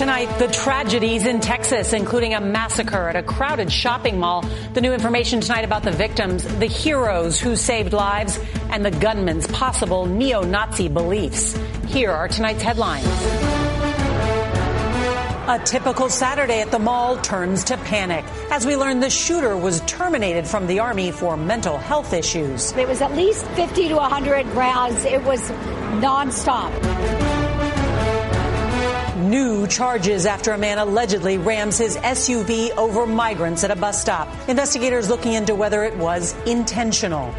Tonight, the tragedies in Texas, including a massacre at a crowded shopping mall. The new information tonight about the victims, the heroes who saved lives, and the gunman's possible neo Nazi beliefs. Here are tonight's headlines. A typical Saturday at the mall turns to panic as we learn the shooter was terminated from the Army for mental health issues. It was at least 50 to 100 rounds. It was nonstop. New charges after a man allegedly rams his SUV over migrants at a bus stop. Investigators looking into whether it was intentional.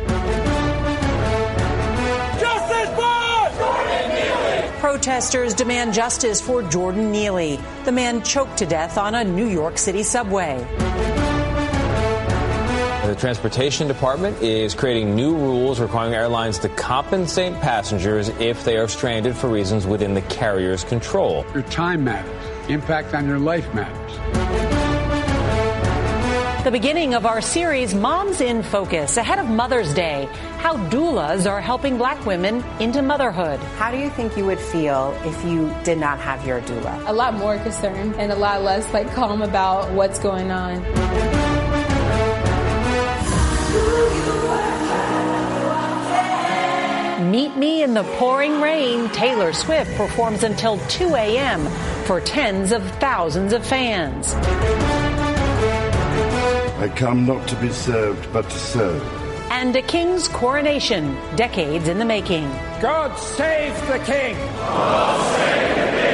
Justice for Jordan Neely! Protesters demand justice for Jordan Neely, the man choked to death on a New York City subway. The Transportation Department is creating new rules requiring airlines to compensate passengers if they are stranded for reasons within the carrier's control. Your time matters. Impact on your life matters. The beginning of our series, Moms in Focus, ahead of Mother's Day. How doulas are helping black women into motherhood. How do you think you would feel if you did not have your doula? A lot more concerned and a lot less like calm about what's going on. Meet Me in the Pouring Rain, Taylor Swift performs until 2 a.m. for tens of thousands of fans. I come not to be served, but to serve. And a king's coronation, decades in the making. God save the king! God save the king!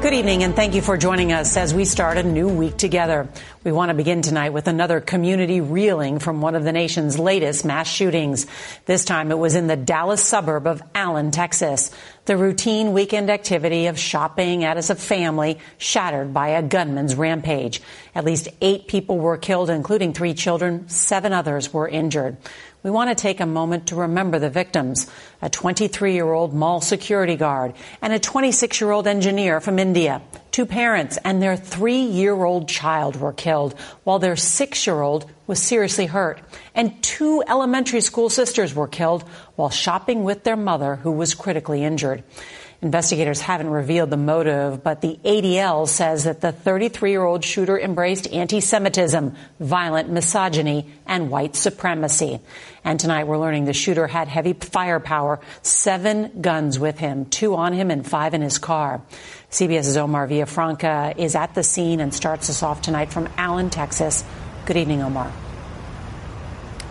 Good evening and thank you for joining us as we start a new week together. We want to begin tonight with another community reeling from one of the nation's latest mass shootings. This time it was in the Dallas suburb of Allen, Texas. The routine weekend activity of shopping at as a family shattered by a gunman's rampage. At least eight people were killed, including three children. Seven others were injured we want to take a moment to remember the victims a 23 year old mall security guard and a 26 year old engineer from India. Two parents and their three year old child were killed, while their six year old was seriously hurt. And two elementary school sisters were killed while shopping with their mother, who was critically injured. Investigators haven't revealed the motive, but the ADL says that the 33 year old shooter embraced anti Semitism, violent misogyny, and white supremacy. And tonight we're learning the shooter had heavy firepower, seven guns with him, two on him and five in his car. CBS's Omar Villafranca is at the scene and starts us off tonight from Allen, Texas. Good evening, Omar.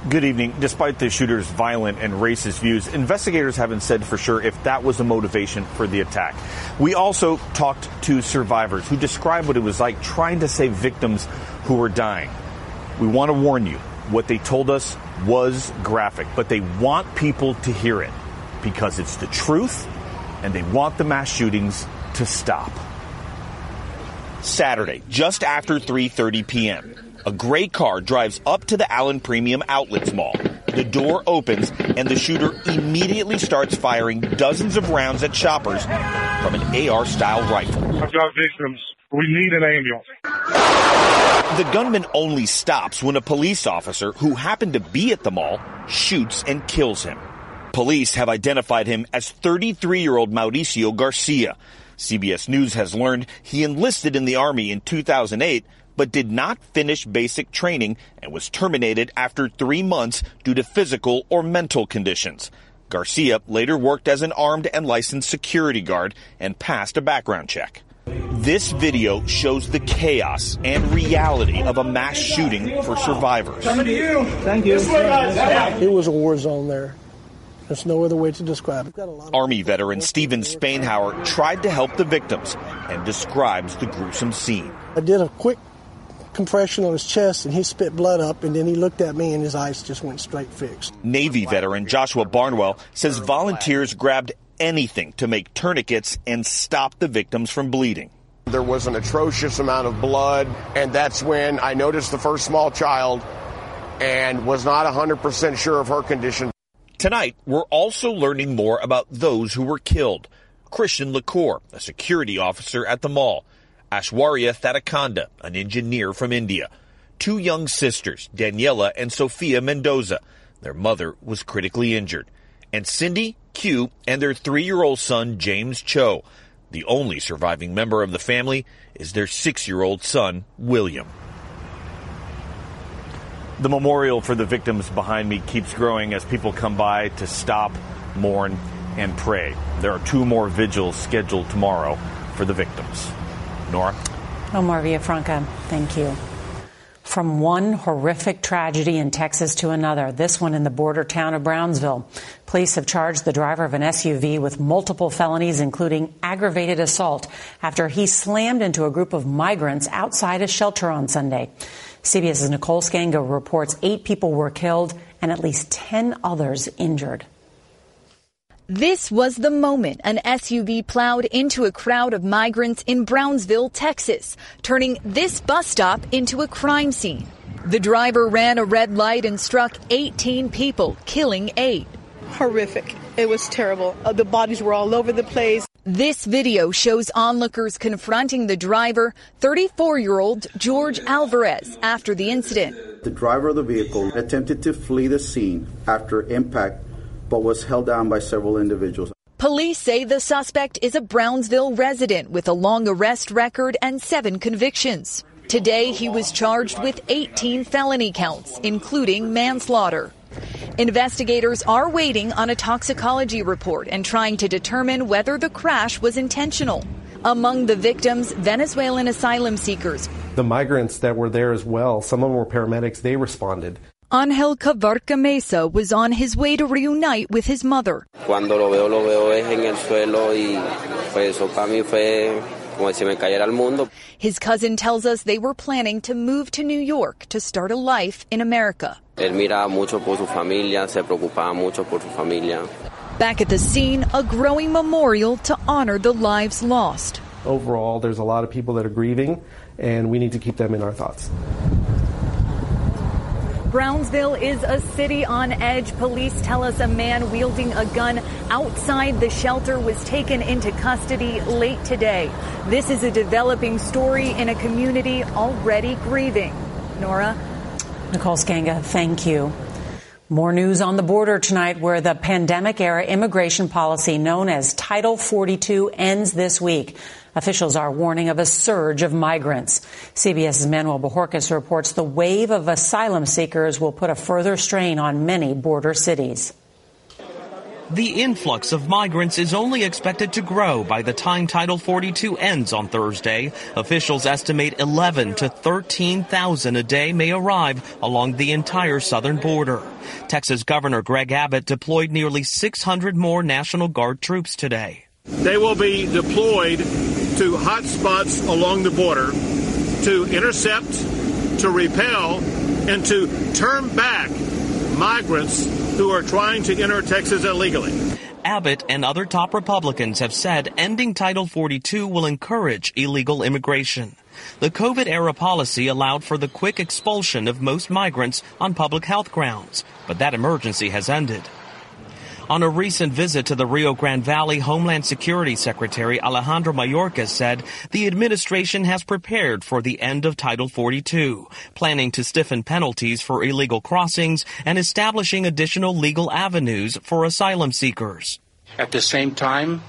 Good evening. Despite the shooter's violent and racist views, investigators haven't said for sure if that was the motivation for the attack. We also talked to survivors who described what it was like trying to save victims who were dying. We want to warn you, what they told us was graphic, but they want people to hear it because it's the truth and they want the mass shootings to stop. Saturday, just after 3:30 p.m. A gray car drives up to the Allen Premium Outlets Mall. The door opens, and the shooter immediately starts firing dozens of rounds at shoppers from an AR style rifle. I've got victims. We need an ambulance. The gunman only stops when a police officer who happened to be at the mall shoots and kills him. Police have identified him as 33 year old Mauricio Garcia. CBS News has learned he enlisted in the Army in 2008 but did not finish basic training and was terminated after three months due to physical or mental conditions. Garcia later worked as an armed and licensed security guard and passed a background check. This video shows the chaos and reality of a mass shooting for survivors. Coming to you. Thank you. It was a war zone there. There's no other way to describe it. Army veteran Steven Spainhouer tried to help the victims and describes the gruesome scene. I did a quick compression on his chest and he spit blood up and then he looked at me and his eyes just went straight fixed. Navy veteran Joshua Barnwell says volunteers grabbed anything to make tourniquets and stop the victims from bleeding. There was an atrocious amount of blood, and that's when I noticed the first small child and was not 100% sure of her condition. Tonight, we're also learning more about those who were killed. Christian LaCour, a security officer at the mall, Aishwarya Thatikonda, an engineer from India. Two young sisters, Daniela and Sophia Mendoza. Their mother was critically injured. And Cindy, Kyu, and their three year old son, James Cho. The only surviving member of the family is their six year old son, William. The memorial for the victims behind me keeps growing as people come by to stop, mourn, and pray. There are two more vigils scheduled tomorrow for the victims. Norah? Oh, Omar Villafranca, thank you. From one horrific tragedy in Texas to another, this one in the border town of Brownsville. Police have charged the driver of an SUV with multiple felonies, including aggravated assault, after he slammed into a group of migrants outside a shelter on Sunday. CBS's Nicole Sganga reports eight people were killed and at least 10 others injured. This was the moment an SUV plowed into a crowd of migrants in Brownsville, Texas, turning this bus stop into a crime scene. The driver ran a red light and struck 18 people, killing eight. Horrific. It was terrible. Uh, the bodies were all over the place. This video shows onlookers confronting the driver, 34 year old George Alvarez, after the incident. The driver of the vehicle attempted to flee the scene after impact but was held down by several individuals. Police say the suspect is a Brownsville resident with a long arrest record and seven convictions. Today, he was charged with 18 felony counts, including manslaughter. Investigators are waiting on a toxicology report and trying to determine whether the crash was intentional. Among the victims, Venezuelan asylum seekers. The migrants that were there as well, some of them were paramedics, they responded. Angel Cavarca Mesa was on his way to reunite with his mother. Cuando lo veo, lo veo es en el suelo y pues eso para mí fue como si me cayera el mundo. His cousin tells us they were planning to move to New York to start a life in America. Él miraba mucho por su familia, se preocupaba mucho por su familia. Back at the scene, a growing memorial to honor the lives lost. Overall, there's a lot of people that are grieving, and we need to keep them in our thoughts. Brownsville is a city on edge. Police tell us a man wielding a gun outside the shelter was taken into custody late today. This is a developing story in a community already grieving. Norah? Nicole Sganga, thank you. More news on the border tonight where the pandemic era immigration policy known as Title 42 ends this week. Officials are warning of a surge of migrants. CBS's Manuel Bojorquez reports the wave of asylum seekers will put a further strain on many border cities. The influx of migrants is only expected to grow by the time Title 42 ends on Thursday. Officials estimate 11 to 13,000 a day may arrive along the entire southern border. Texas Governor Greg Abbott deployed nearly 600 more National Guard troops today. They will be deployed to hot spots along the border to intercept, to repel, and to turn back migrants who are trying to enter Texas illegally. Abbott and other top Republicans have said ending Title 42 will encourage illegal immigration. The COVID era policy allowed for the quick expulsion of most migrants on public health grounds, but that emergency has ended. On a recent visit to the Rio Grande Valley, Homeland Security Secretary Alejandro Mayorkas said the administration has prepared for the end of Title 42, planning to stiffen penalties for illegal crossings and establishing additional legal avenues for asylum seekers. At the same time,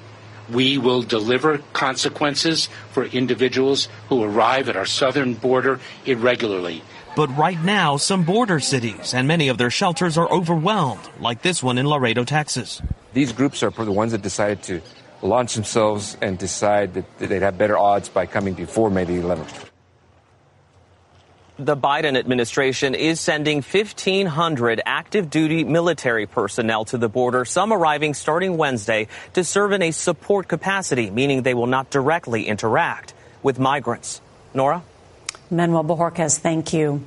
we will deliver consequences for individuals who arrive at our southern border irregularly. But right now, some border cities and many of their shelters are overwhelmed, like this one in Laredo, Texas. These groups are the ones that decided to launch themselves and decide that they'd have better odds by coming before May the 11th. The Biden administration is sending 1,500 active duty military personnel to the border, some arriving starting Wednesday to serve in a support capacity, meaning they will not directly interact with migrants. Norah? Manuel Bojorquez, thank you.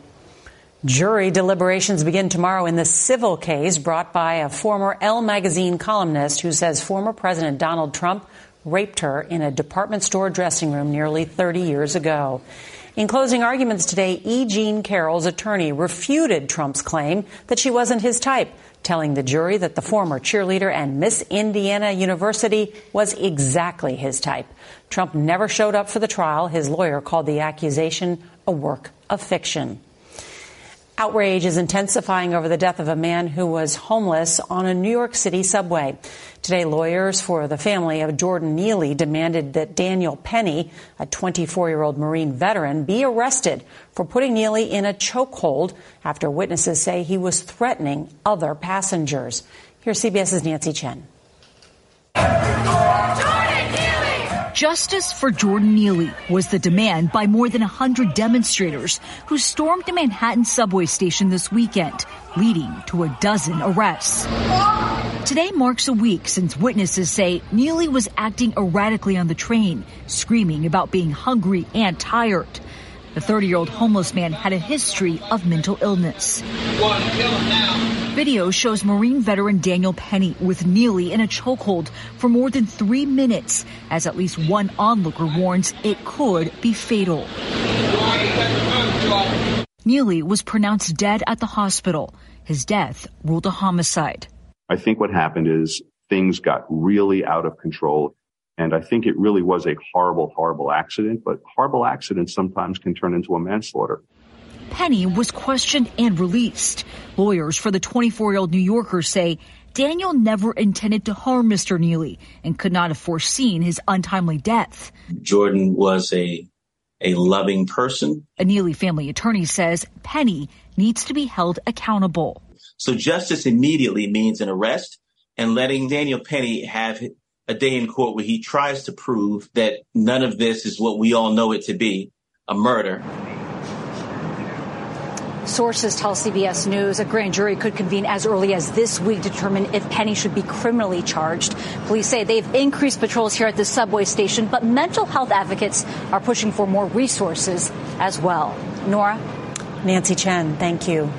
Jury deliberations begin tomorrow in the civil case brought by a former Elle magazine columnist who says former President Donald Trump raped her in a department store dressing room nearly 30 years ago. In closing arguments today, E. Jean Carroll's attorney refuted Trump's claim that she wasn't his type, telling the jury that the former cheerleader and Miss Indiana University was exactly his type. Trump never showed up for the trial. His lawyer called the accusation a work of fiction. Outrage is intensifying over the death of a man who was homeless on a New York City subway. Today, lawyers for the family of Jordan Neely demanded that Daniel Penny, a 24 year old Marine veteran, be arrested for putting Neely in a chokehold after witnesses say he was threatening other passengers. Here's CBS's Nancy Chen. Justice for Jordan Neely was the demand by more than 100 demonstrators who stormed the Manhattan subway station this weekend, leading to a dozen arrests. Today marks a week since witnesses say Neely was acting erratically on the train, screaming about being hungry and tired. The 30 year old homeless man had a history of mental illness. Video shows Marine veteran Daniel Penny with Neely in a chokehold for more than three minutes, as at least one onlooker warns it could be fatal. Neely was pronounced dead at the hospital. His death ruled a homicide. I think what happened is things got really out of control and I think it really was a horrible, horrible accident, but horrible accidents sometimes can turn into a manslaughter. Penny was questioned and released. Lawyers for the 24 year old New Yorker say Daniel never intended to harm Mr. Neely and could not have foreseen his untimely death. Jordan was a a loving person. A Neely family attorney says Penny needs to be held accountable. So justice immediately means an arrest and letting Daniel Penny have a day in court where he tries to prove that none of this is what we all know it to be a murder. Sources tell CBS News a grand jury could convene as early as this week to determine if Penny should be criminally charged. Police say they've increased patrols here at the subway station, but mental health advocates are pushing for more resources as well. Norah? Nancy Chen, thank you.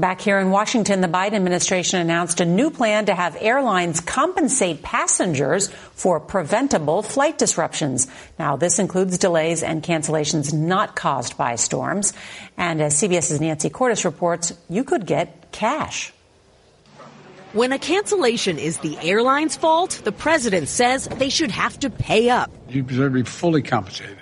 Back here in Washington, the Biden administration announced a new plan to have airlines compensate passengers for preventable flight disruptions. Now, this includes delays and cancellations not caused by storms. And as CBS's Nancy Cordes reports, you could get cash. When a cancellation is the airline's fault, the president says they should have to pay up. You deserve to be fully compensated.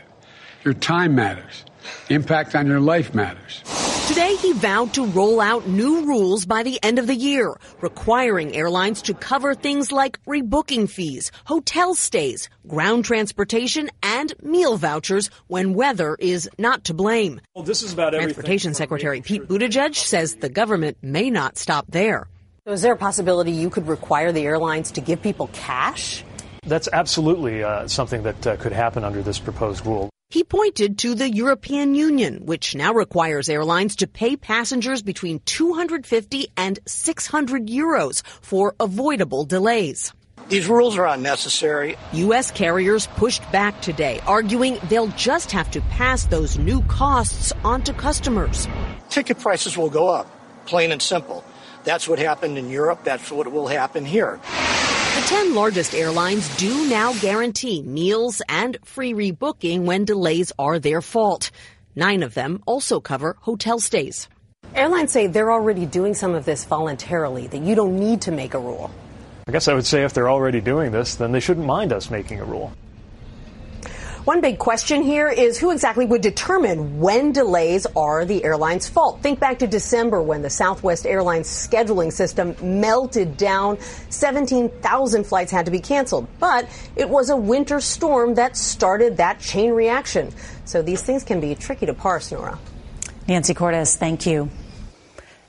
Your time matters. Impact on your life matters. Today, he vowed to roll out new rules by the end of the year, requiring airlines to cover things like rebooking fees, hotel stays, ground transportation, and meal vouchers when weather is not to blame. Well, this is about everything. Transportation Secretary Pete Buttigieg says the government may not stop there. So is there a possibility you could require the airlines to give people cash? That's absolutely uh, something that uh, could happen under this proposed rule. He pointed to the European Union, which now requires airlines to pay passengers between 250 and 600 euros for avoidable delays. These rules are unnecessary. U.S. carriers pushed back today, arguing they'll just have to pass those new costs onto customers. Ticket prices will go up, plain and simple. That's what happened in Europe. That's what will happen here. The 10 largest airlines do now guarantee meals and free rebooking when delays are their fault. Nine of them also cover hotel stays. Airlines say they're already doing some of this voluntarily, that you don't need to make a rule. I guess I would say if they're already doing this, then they shouldn't mind us making a rule. One big question here is who exactly would determine when delays are the airline's fault. Think back to December when the Southwest Airlines scheduling system melted down. 17,000 flights had to be canceled. But it was a winter storm that started that chain reaction. So these things can be tricky to parse, Norah. Nancy Cordes, thank you.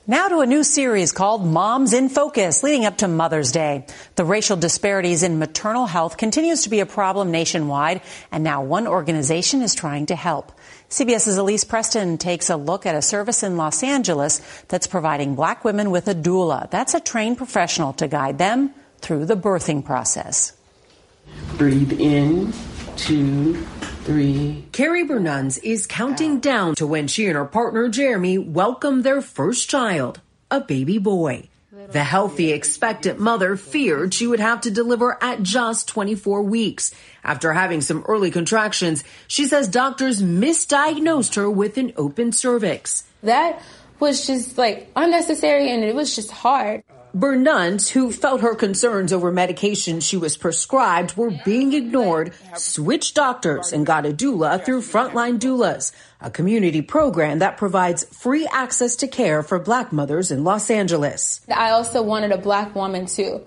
Now to a new series called Moms in Focus, leading up to Mother's Day. The racial disparities in maternal health continues to be a problem nationwide, and now one organization is trying to help. CBS's Elise Preston takes a look at a service in Los Angeles that's providing black women with a doula. That's a trained professional to guide them through the birthing process. Breathe in, two, three. Carrie Bernuns is counting down to when she and her partner Jeremy welcome their first child, a baby boy. The healthy, expectant mother feared she would have to deliver at just 24 weeks. After having some early contractions, she says doctors misdiagnosed her with an open cervix. That was just like unnecessary and it was just hard. Bernuns, who felt her concerns over medication she was prescribed were being ignored, switched doctors and got a doula through Frontline Doulas, a community program that provides free access to care for black mothers in Los Angeles. I also wanted a black woman too.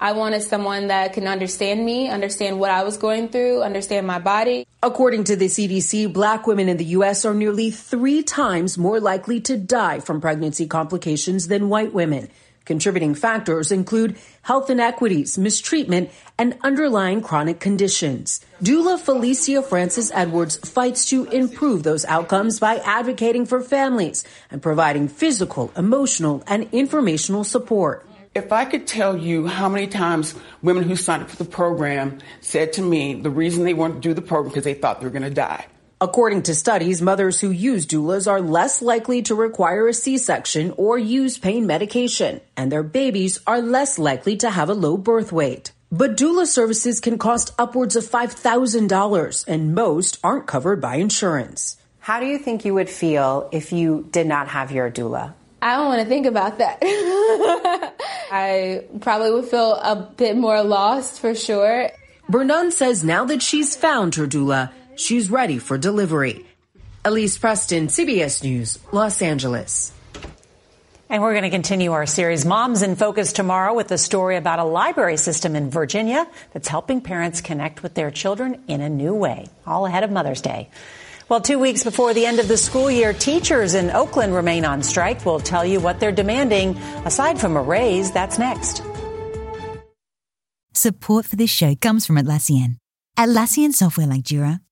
I wanted someone that can understand me, understand what I was going through, understand my body. According to the CDC, black women in the U.S. are nearly three times more likely to die from pregnancy complications than white women. Contributing factors include health inequities, mistreatment, and underlying chronic conditions. Doula Felicia Francis Edwards fights to improve those outcomes by advocating for families and providing physical, emotional, and informational support. If I could tell you how many times women who signed up for the program said to me the reason they wanted to do the program because they thought they were going to die. According to studies, mothers who use doulas are less likely to require a C-section or use pain medication, and their babies are less likely to have a low birth weight. But doula services can cost upwards of $5,000, and most aren't covered by insurance. How do you think you would feel if you did not have your doula? I don't want to think about that. I probably would feel a bit more lost for sure. Bernun says now that she's found her doula, she's ready for delivery. Elise Preston, CBS News, Los Angeles. And we're going to continue our series Moms in Focus tomorrow with a story about a library system in Virginia that's helping parents connect with their children in a new way, all ahead of Mother's Day. Well, two weeks before the end of the school year, teachers in Oakland remain on strike. We'll tell you what they're demanding. Aside from a raise, that's next. Support for this show comes from Atlassian. Atlassian software like Jira,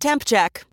Temp check.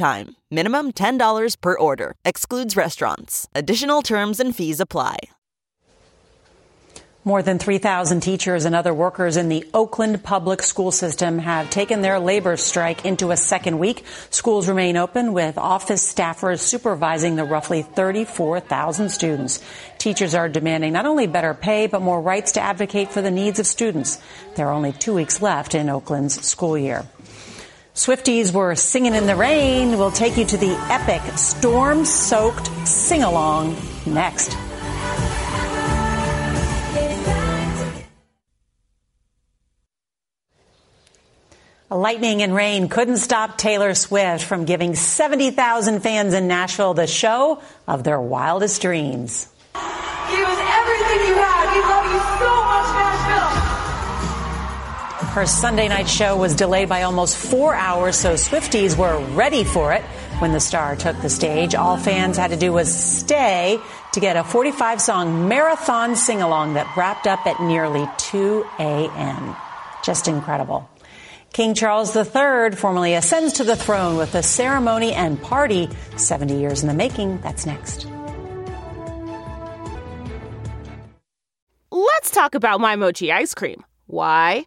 time. Minimum $10 per order. Excludes restaurants. Additional terms and fees apply. More than 3,000 teachers and other workers in the Oakland public school system have taken their labor strike into a second week. Schools remain open with office staffers supervising the roughly 34,000 students. Teachers are demanding not only better pay, but more rights to advocate for the needs of students. There are only two weeks left in Oakland's school year. Swifties were singing in the rain. We'll take you to the epic storm soaked sing along next. Lightning and rain couldn't stop Taylor Swift from giving 70,000 fans in Nashville the show of their wildest dreams. Everything you. Her Sunday night show was delayed by almost four hours, so Swifties were ready for it when the star took the stage. All fans had to do was stay to get a 45 song marathon sing along that wrapped up at nearly 2 a.m. Just incredible. King Charles III formally ascends to the throne with a ceremony and party 70 years in the making. That's next. Let's talk about my mochi ice cream. Why?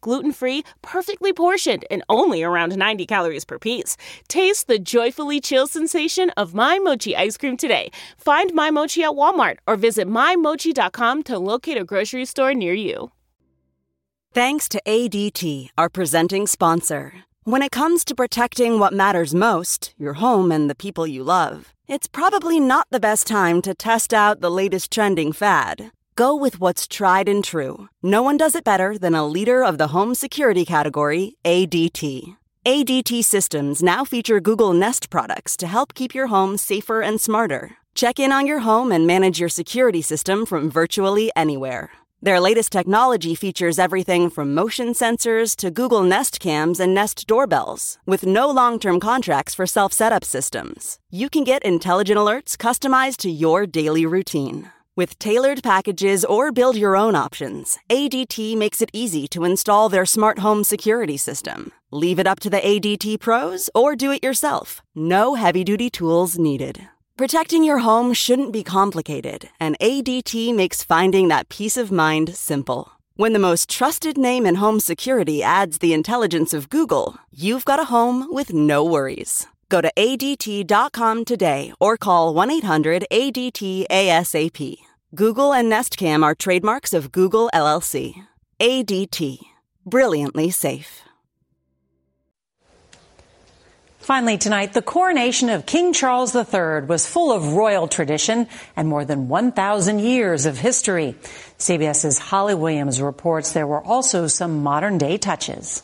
gluten free, perfectly portioned, and only around 90 calories per piece. Taste the joyfully chill sensation of My Mochi ice cream today. Find My Mochi at Walmart or visit MyMochi.com to locate a grocery store near you. Thanks to ADT, our presenting sponsor. When it comes to protecting what matters most, your home and the people you love, it's probably not the best time to test out the latest trending fad. Go with what's tried and true. No one does it better than a leader of the home security category, ADT. ADT systems now feature Google Nest products to help keep your home safer and smarter. Check in on your home and manage your security system from virtually anywhere. Their latest technology features everything from motion sensors to Google Nest cams and Nest doorbells, with no long term contracts for self setup systems. You can get intelligent alerts customized to your daily routine. With tailored packages or build your own options, ADT makes it easy to install their smart home security system. Leave it up to the ADT pros or do it yourself. No heavy duty tools needed. Protecting your home shouldn't be complicated, and ADT makes finding that peace of mind simple. When the most trusted name in home security adds the intelligence of Google, you've got a home with no worries. Go to ADT.com today or call 1 800 ADT ASAP. Google and Nest Cam are trademarks of Google LLC. ADT. Brilliantly safe. Finally, tonight, the coronation of King Charles III was full of royal tradition and more than 1,000 years of history. CBS's Holly Williams reports there were also some modern day touches.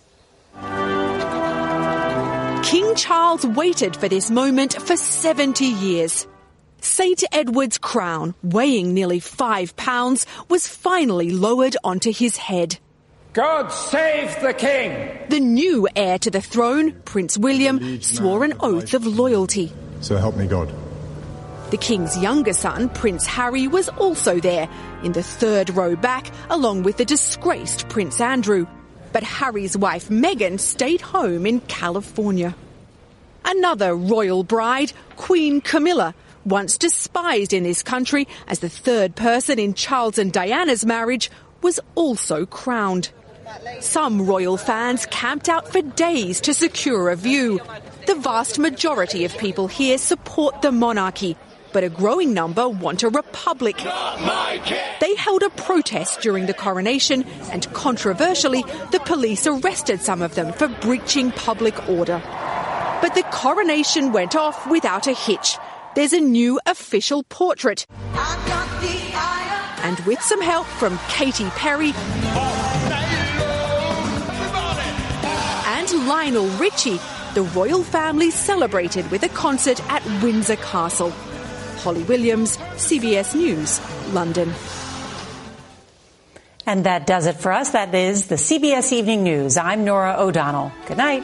King Charles waited for this moment for 70 years. St. Edward's crown, weighing nearly five pounds, was finally lowered onto his head. God save the king! The new heir to the throne, Prince William, swore an oath of loyalty. So help me God. The king's younger son, Prince Harry, was also there, in the third row back, along with the disgraced Prince Andrew. But Harry's wife, Meghan, stayed home in California. Another royal bride, Queen Camilla, once despised in this country as the third person in Charles and Diana's marriage, was also crowned. Some royal fans camped out for days to secure a view. The vast majority of people here support the monarchy, but a growing number want a republic. They held a protest during the coronation, and controversially, the police arrested some of them for breaching public order. But the coronation went off without a hitch. There's a new official portrait. And with some help from Katy Perry and Lionel Richie, the royal family celebrated with a concert at Windsor Castle. Holly Williams, CBS News, London. And that does it for us. That is the CBS Evening News. I'm Norah O'Donnell. Good night.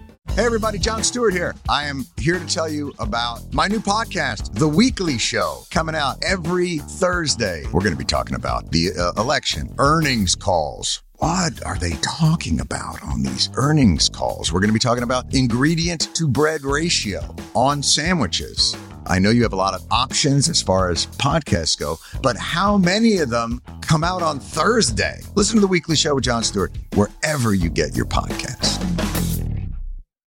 Hey, everybody, Jon Stewart here. I am here to tell you about my new podcast, The Weekly Show, coming out every Thursday. We're going to be talking about the uh, election, earnings calls. What are they talking about on these earnings calls? We're going to be talking about ingredient to bread ratio on sandwiches. I know you have a lot of options as far as podcasts go, but how many of them come out on Thursday? Listen to The Weekly Show with Jon Stewart wherever you get your podcasts.